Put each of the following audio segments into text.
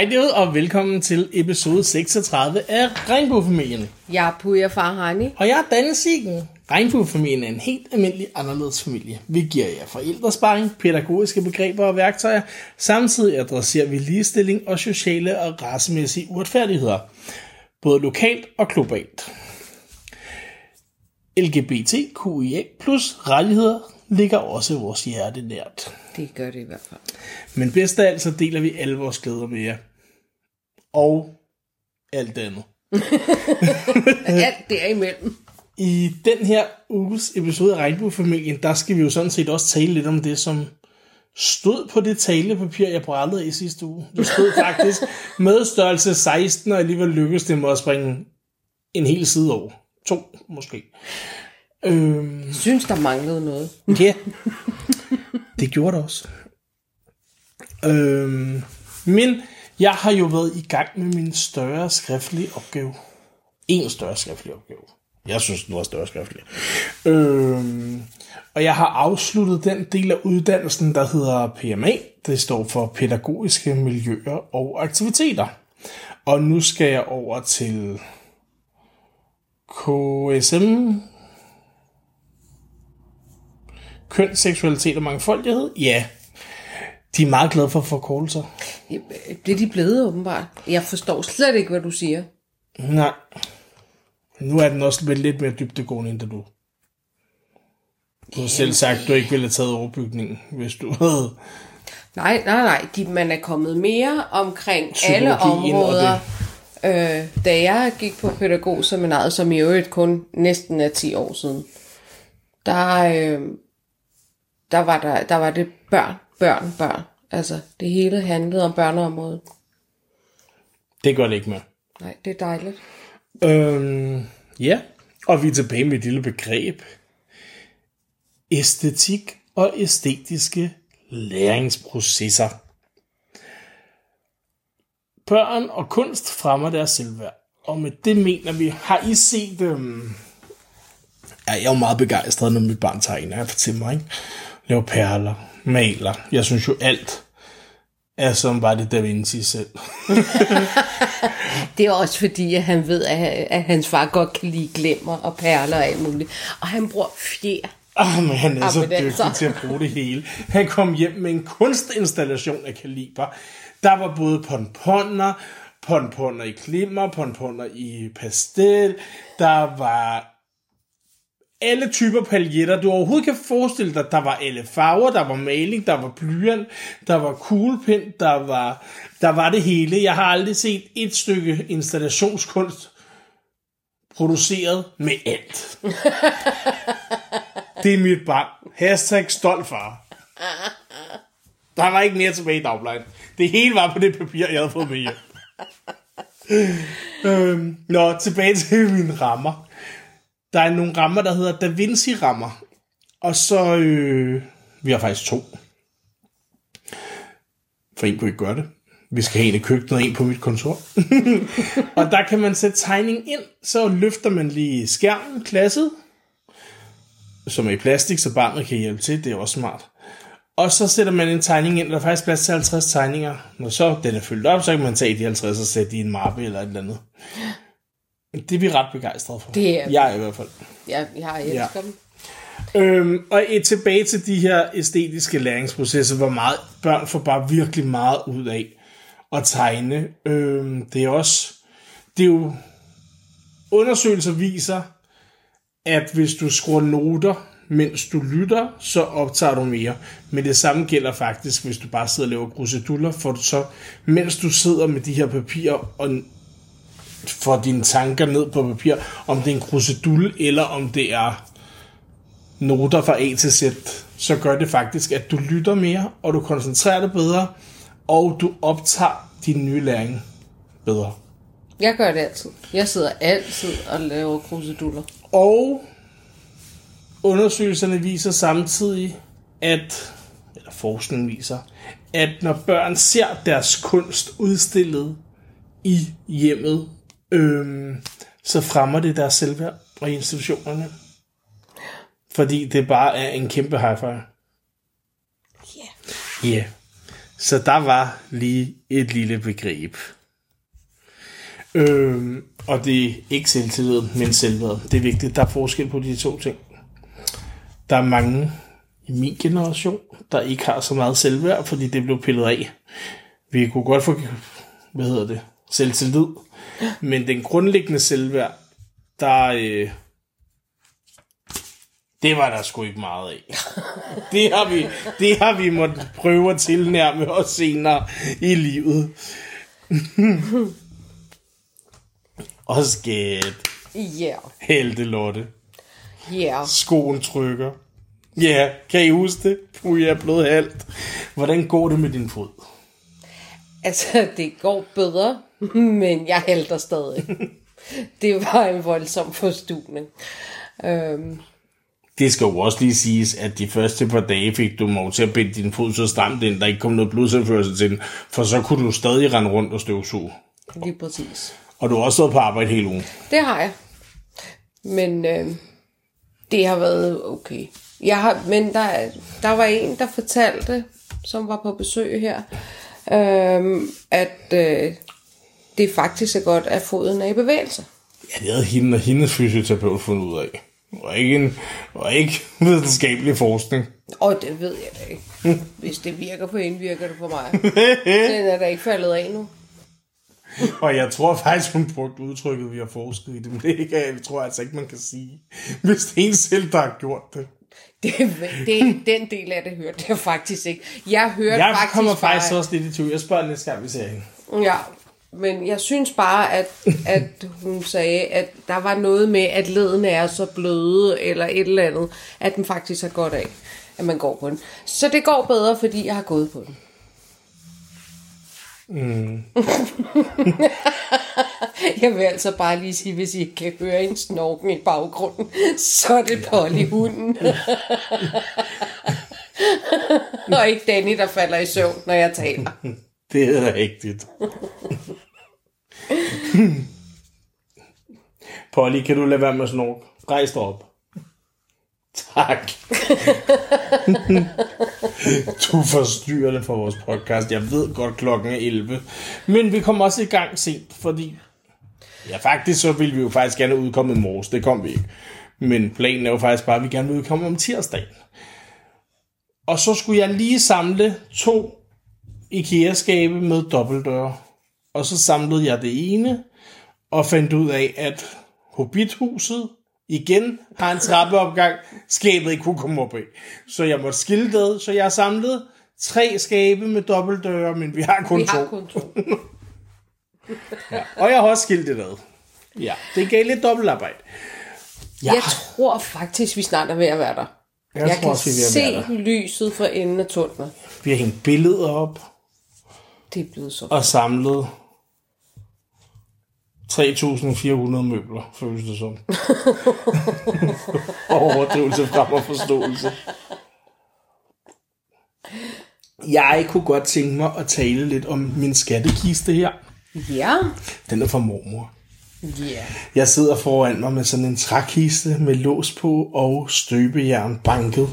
Hej derude, og velkommen til episode 36 af Regnbuefamilien. Jeg er Puja Farhani. Og jeg er Danne Siggen. Regnbuefamilien er en helt almindelig anderledes familie. Vi giver jer forældresparing, pædagogiske begreber og værktøjer. Samtidig adresserer vi ligestilling og sociale og racemæssige uretfærdigheder. Både lokalt og globalt. LGBTQIA plus rettigheder ligger også vores hjerte nært. Det gør det i hvert fald. Men bedst af alt, så deler vi alle vores glæder med jer. Og alt andet. Alt derimellem. I den her uges episode af Regnbuefamilien, der skal vi jo sådan set også tale lidt om det, som stod på det talepapir, jeg brændede i sidste uge. Det stod faktisk med størrelse 16, og alligevel lykkedes det mig at springe en hel side over. To, måske. Øhm, synes, der manglede noget. Ja, det gjorde det også. Øhm, men jeg har jo været i gang med min større skriftlige opgave. En større skriftlig opgave. Jeg synes, den var større skriftlig. Øhm, og jeg har afsluttet den del af uddannelsen, der hedder PMA. Det står for Pædagogiske Miljøer og Aktiviteter. Og nu skal jeg over til KSM, køn, seksualitet og mangfoldighed? Ja. De er meget glade for forkortelser. Det er de blevet åbenbart. Jeg forstår slet ikke, hvad du siger. Nej. Nu er den også lidt mere dybdegående, end da du... Du har selv sagt, at du ikke ville have taget overbygningen, hvis du havde... Nej, nej, nej. De, man er kommet mere omkring alle områder. Øh, da jeg gik på pædagogseminaret, som i øvrigt kun næsten er 10 år siden, der, øh, der, var, der, der var det børn, børn, børn. Altså, det hele handlede om børneområdet. Det gør det ikke mere. Nej, det er dejligt. Øhm, ja, og vi er tilbage med et lille begreb. Æstetik og æstetiske læringsprocesser. Børn og kunst fremmer deres selvværd. Og med det mener vi, har I set... Øhm, ja, jeg er jo meget begejstret, når mit barn tegner her til mig. Ikke? Laver perler, maler. Jeg synes jo alt er som var det Da Vinci selv. Det er også fordi, at han ved, at, at hans far godt kan lide glemmer og perler og alt muligt. Og han bruger fjer. Ah, men han er Ah, så men dygtig altså. til at bruge det hele. Han kom hjem med en kunstinstallation af kaliber. Der var både ponponner, ponponner i glimmer, ponponner i pastel. Der var alle typer paljetter, du overhovedet kan forestille dig. Der var alle farver, der var maling, der var blyant, der var kuglepind, der var, der var det hele. Jeg har aldrig set et stykke installationskunst produceret med alt. Det er mit barn. Hashtag stolt far. Der var ikke mere tilbage i dagplejen. Det hele var på det papir, jeg havde fået med hjem. øhm, nå, tilbage til mine rammer. Der er nogle rammer, der hedder Da Vinci-rammer. Og så, øh, vi har faktisk to. For en kunne ikke gøre det. Vi skal have en i køkkenet og en på mit kontor. og der kan man sætte tegning ind, så løfter man lige skærmen, klasset, som er i plastik, så barnet kan hjælpe til. Det er også smart. Og så sætter man en tegning ind, der er faktisk plads til 50 tegninger. Når så den er fyldt op, så kan man tage de 50 og sætte i en mappe eller et eller andet. Det er vi ret begejstrede for. Det er- Jeg er i hvert fald. Jeg, jeg elsker Ja. dem. Øhm, og et tilbage til de her æstetiske læringsprocesser, hvor meget børn får bare virkelig meget ud af at tegne. Øhm, det er også, det er jo, undersøgelser viser, at hvis du skruer noter, mens du lytter, så optager du mere. Men det samme gælder faktisk, hvis du bare sidder og laver kruseduller, for så, mens du sidder med de her papirer og får dine tanker ned på papir, om det er en krusedulle, eller om det er noter fra A til Z, så gør det faktisk, at du lytter mere, og du koncentrerer dig bedre, og du optager din nye læring bedre. Jeg gør det altid. Jeg sidder altid og laver kruseduller. Og undersøgelserne viser samtidig, at, eller forskningen viser, at når børn ser deres kunst udstillet i hjemmet, øhm, så fremmer det deres selvværd og institutionerne. Fordi det bare er en kæmpe high five. Ja. Ja. Yeah. Så der var lige et lille begreb. Øhm, og det er ikke selvtillid, men selvværd. Det er vigtigt. Der er forskel på de to ting. Der er mange i min generation, der ikke har så meget selvværd, fordi det blev pillet af. Vi kunne godt få, hvad hedder det, selvtillid. Men den grundlæggende selvværd, der, øh, det var der sgu ikke meget af. Det har vi, det har vi måttet prøve at tilnærme os senere i livet. Og skat. Ja. Helte Lotte. Ja. Skoen trykker. Ja, kan I huske det? Puh, jeg er blevet halvt. Hvordan går det med din fod? Altså, det går bedre, men jeg halter stadig. det var en voldsom forstuning. Øhm, Det skal jo også lige siges, at de første par dage fik du lov til at binde din fod så stramt ind, der ikke kom noget blodtilførsel til den, for så kunne du stadig rende rundt og støvsuge. lige præcis. Og du har også stået på arbejde hele ugen. Det har jeg. Men øh, det har været okay. Jeg har, men der, der var en, der fortalte, som var på besøg her, øh, at øh, det faktisk er godt, at foden er i bevægelse. Ja, det havde hende og hendes fysioterapeut fundet ud af. Og ikke, en, og ikke videnskabelig forskning. Og det ved jeg da ikke. Hvis det virker på en, virker det på mig. Den er da ikke faldet af nu. Og jeg tror faktisk, hun brugte udtrykket, vi har forsket i det, men det ikke, jeg tror altså ikke, man kan sige, hvis det er en selv, der har gjort det. Det, det, den del af det hørte jeg faktisk ikke. Jeg hørte Jeg faktisk kommer bare, faktisk også lidt i tvivl. Jeg spørger næste gang, vi ser hende. Ja, men jeg synes bare, at, at hun sagde, at der var noget med, at ledene er så bløde, eller et eller andet, at den faktisk har godt af, at man går på den. Så det går bedre, fordi jeg har gået på den. Mm. jeg vil altså bare lige sige, hvis I kan høre en snorken i baggrunden, så er det Polly hunden. Og ikke Danny, der falder i søvn, når jeg taler. Det er rigtigt. Polly, kan du lade være med at snorke? Rejs dig op. Tak. du forstyrrer det for vores podcast. Jeg ved godt, klokken er 11. Men vi kommer også i gang sent, fordi... Ja, faktisk så ville vi jo faktisk gerne udkomme i morges. Det kom vi ikke. Men planen er jo faktisk bare, at vi gerne vil udkomme om tirsdagen. Og så skulle jeg lige samle to IKEA-skabe med dobbeltdøre. Og så samlede jeg det ene, og fandt ud af, at Hobbithuset igen har en trappeopgang, skabet ikke kunne komme op i. Så jeg måtte skille det, så jeg samlet tre skabe med dobbeltdøre, men vi har kun Vi to. har kun to. Ja. Og jeg har også skilt det ad. Ja, det gav lidt dobbeltarbejde. Ja, Jeg tror faktisk, vi snart er ved at være der. Jeg Jeg, tror kan også, vi er ved at se der. lyset fra enden af tunnelen. vi har hængt billeder op Det er blevet så. og samlet 3.400 møbler, føles det som. Overdrivelse frem og forståelse. Jeg kunne godt tænke mig at tale lidt om min skattekiste her. Ja. Den er fra mormor. Ja. Jeg sidder foran mig med sådan en trækiste med lås på og støbejern banket.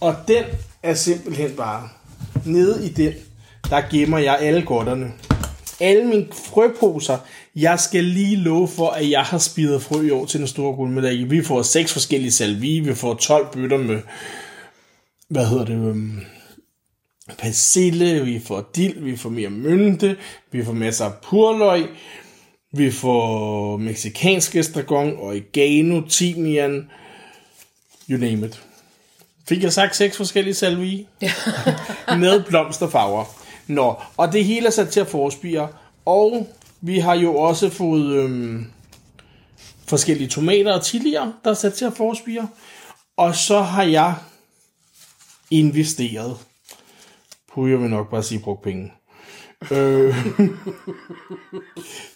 Og den er simpelthen bare... Nede i den, der gemmer jeg alle godterne. Alle mine frøposer. Jeg skal lige love for, at jeg har spidet frø i år til den store guldmedalje. Vi får seks forskellige salvie. Vi får 12 bøtter med... Hvad hedder det? øhm, persille, vi får dild, vi får mere mynte, vi får masser af purløg, vi får meksikansk estragon, oregano, timian, you name it. Fik jeg sagt seks forskellige salvie? med blomsterfarver. Nå, og det hele er sat til at forspire. Og vi har jo også fået øhm, forskellige tomater og chilier, der er sat til at forspire. Og så har jeg investeret. Puh, jeg vil nok bare sige, brugt penge. Øh,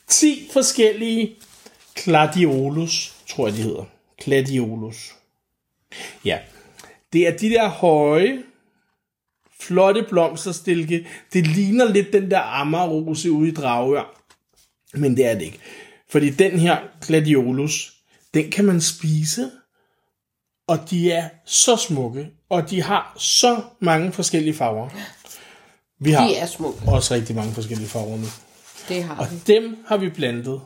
10 forskellige gladiolus, tror jeg de hedder. Gladiolus. Ja. Det er de der høje, flotte blomsterstilke. Det ligner lidt den der amarose ude i Dragør. Men det er det ikke. Fordi den her gladiolus, den kan man spise, og de er så smukke, og de har så mange forskellige farver. Vi har De er små. også rigtig mange forskellige farver nu. Det har Og vi. dem har vi blandet.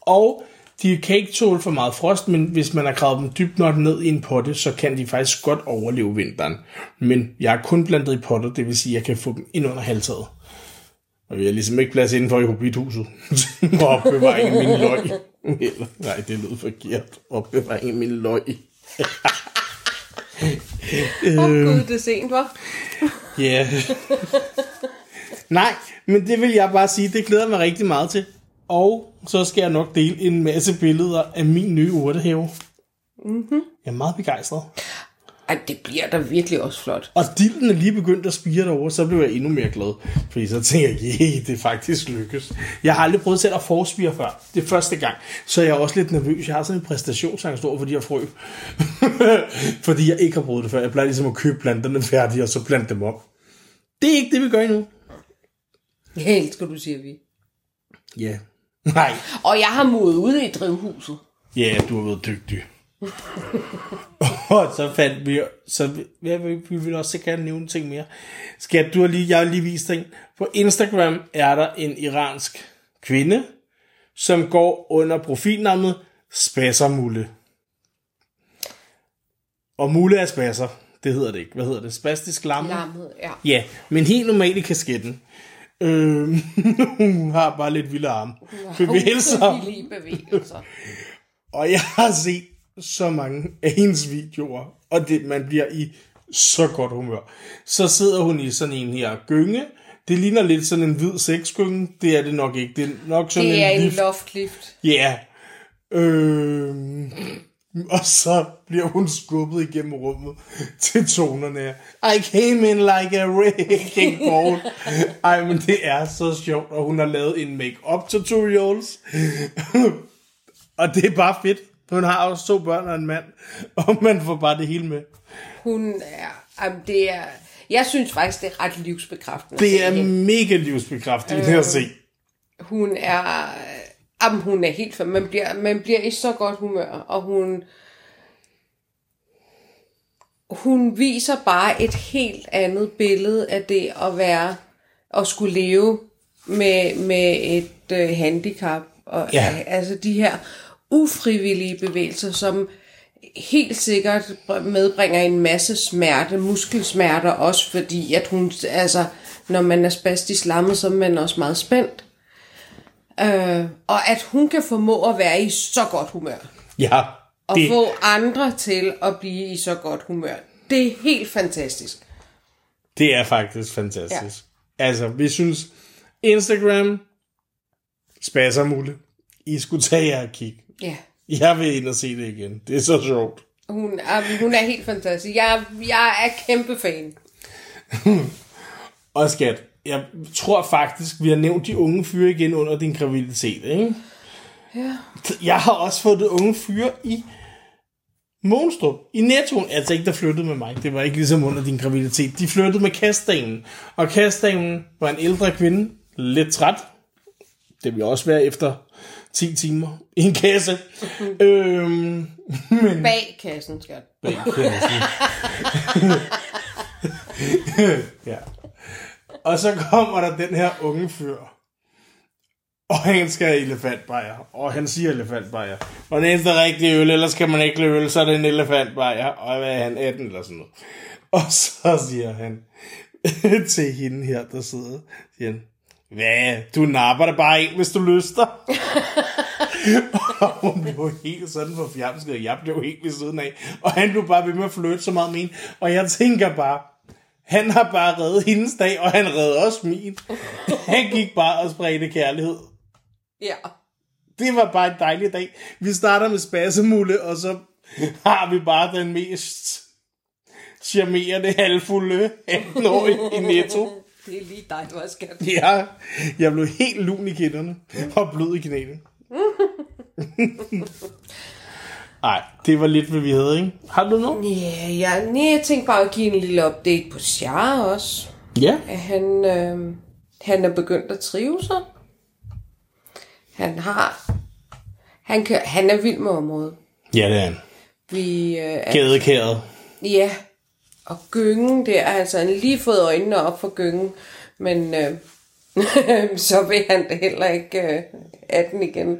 Og de kan ikke tåle for meget frost, men hvis man har gravet dem dybt nok ned i en potte, så kan de faktisk godt overleve vinteren. Men jeg har kun blandet i potter, det vil sige, at jeg kan få dem ind under halvtaget. Og vi har ligesom ikke plads indenfor i hobbithuset. Og opbevaring af min løg. Eller, nej, det lød forkert. Opbevaring af min løg. Åh oh, gud, det er sent, var. Ja. Nej, men det vil jeg bare sige, det glæder jeg mig rigtig meget til. Og så skal jeg nok dele en masse billeder af min nye urtehave. Mm-hmm. Jeg er meget begejstret. Ej, det bliver da virkelig også flot. Og dilden er lige begyndt at spire derovre, så blev jeg endnu mere glad. Fordi så tænker jeg, yeah, det er faktisk lykkes. Jeg har aldrig prøvet selv at forspire før. Det er første gang. Så jeg er også lidt nervøs. Jeg har sådan en præstationsangst over for de her frø. fordi jeg ikke har prøvet det før. Jeg plejer ligesom at købe planterne færdige, og så plante dem op. Det er ikke det, vi gør endnu. Jeg elsker, du siger vi. Ja. Yeah. Nej. Og jeg har modet ude i drivhuset. Ja, yeah, du har været dygtig. og så fandt vi, så vi, ja, vi vi vil også gerne nævne ting mere. Skal du har lige, jeg har lige vist dig. På Instagram er der en iransk kvinde, som går under profilnavnet Spassermulle. Og Mulle er spasser. Det hedder det ikke. Hvad hedder det? Spastisk lamme? Lammet, ja. Ja, men helt normalt i kasketten. Øh, hun har bare lidt vilde arme. Bevægelser. Lige bevægelser. Og jeg har set så mange af hendes videoer, og det, man bliver i så godt humør. Så sidder hun i sådan en her gynge. Det ligner lidt sådan en hvid sexgynge. Det er det nok ikke. Det er nok sådan Det er en lift. loftlift. Ja. Øh, og så bliver hun skubbet igennem rummet til tonerne. I came in like a wrecking ball. Ej, men det er så sjovt, og hun har lavet en make-up tutorials. og det er bare fedt. Hun har også to børn og en mand, og man får bare det hele med. Hun er... Jamen, det er... Jeg synes faktisk, det er ret livsbekræftende. Det er mega livsbekræftende øh. at se. Hun er... Jamen, hun er helt... Man bliver, man bliver i så godt humør, og hun... Hun viser bare et helt andet billede af det at være... At skulle leve med, med et øh, handicap. Og, Ja. Altså de her ufrivillige bevægelser, som helt sikkert medbringer en masse smerte, muskelsmerter også, fordi at hun, altså, når man er spastisk lammet, så er man også meget spændt. Øh, og at hun kan formå at være i så godt humør, Ja, og det, få andre til at blive i så godt humør. Det er helt fantastisk. Det er faktisk fantastisk. Ja. Altså, vi synes, Instagram, spassermulle, I skulle tage jer og kigge. Ja. Jeg vil ind og se det igen. Det er så sjovt. Hun er, hun er helt fantastisk. Jeg, jeg er kæmpe fan. Og skat, jeg tror faktisk, vi har nævnt de unge fyre igen under din graviditet, ikke? Ja. Jeg har også fået det unge fyre i Monstrup, i Nettoen. Altså ikke, der flyttede med mig. Det var ikke ligesom under din graviditet. De flyttede med kastdamen. Og kastdamen var en ældre kvinde, lidt træt. Det vil også være efter 10 timer i en kasse. øhm, men Bag kassen, skat. bag kassen. ja. Og så kommer der den her unge fyr. Og han skal have elefantbajer. Og han siger elefantbajer. Og den eneste rigtige øl, ellers kan man ikke øl, så er det en elefantbajer. Og hvad er han, 18 eller sådan noget. Og så siger han til hende her, der sidder, siger han, hvad, du napper det bare ind, hvis du lyster. og hun blev helt sådan for og jeg blev helt ved siden af. Og han blev bare ved med at flytte så meget med hende. Og jeg tænker bare, han har bare reddet hendes dag, og han redder også min. Han gik bare og spredte kærlighed. Ja. Det var bare en dejlig dag. Vi starter med spassemulle, og så har vi bare den mest charmerende halvfulde 18-årige i Netto. Det er lige dig, du har skat. Ja, jeg blev helt lun i kinderne og blød i knæene. Nej, det var lidt, hvad vi havde, ikke? Har du noget? Ja, ja, nej, jeg tænkte bare at give en lille update på Char også. Ja. At Han, øh, han er begyndt at trive sig. Han har... Han, kan, han er vild med området. Ja, det er han. Vi, øh, er, Gadekæret. ja, og gyngen der, altså han lige fået øjnene op for gyngen, men øh, så vil han det heller ikke øh, af den igen.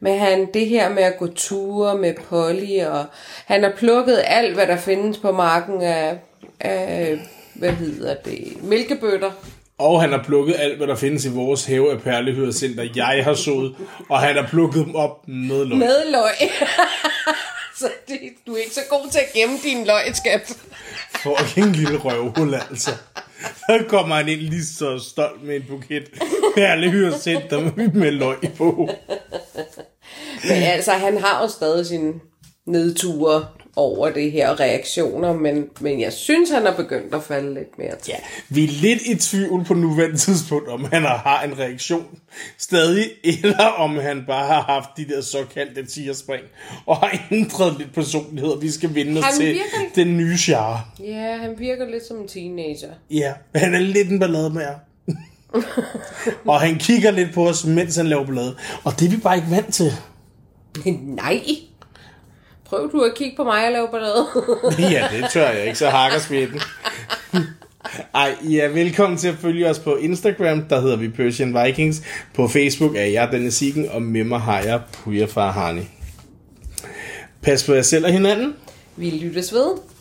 Men han, det her med at gå ture med Polly, og han har plukket alt, hvad der findes på marken af, af hvad hedder det, mælkebøtter. Og han har plukket alt, hvad der findes i vores have af perlehyrcenter, jeg har sået, og han har plukket dem op med løg. Med løg. så det, du er ikke så god til at gemme din løg, skat. Fucking lille røvhul, altså. Så kommer han ind lige så stolt med en buket perlehyrcenter med løg på. Men altså, han har jo stadig sine nedture over det her reaktioner, men, men jeg synes, han er begyndt at falde lidt mere til. Ja, vi er lidt i tvivl på nuværende tidspunkt, om han har en reaktion stadig, eller om han bare har haft de der såkaldte tigerspring, og har ændret lidt personlighed, og vi skal vinde os til virker- den nye char. Ja, han virker lidt som en teenager. Ja, han er lidt en ballade med jer. og han kigger lidt på os, mens han laver ballade. Og det er vi bare ikke vant til. Nej. Prøv du at kigge på mig og lave ballade. ja, det tør jeg ikke, så hakker smitten. Ej, ja, velkommen til at følge os på Instagram, der hedder vi Persian Vikings. På Facebook er jeg Dennis Siggen, og med mig har jeg Puja Farhani. Pas på jer selv og hinanden. Vi lyttes ved.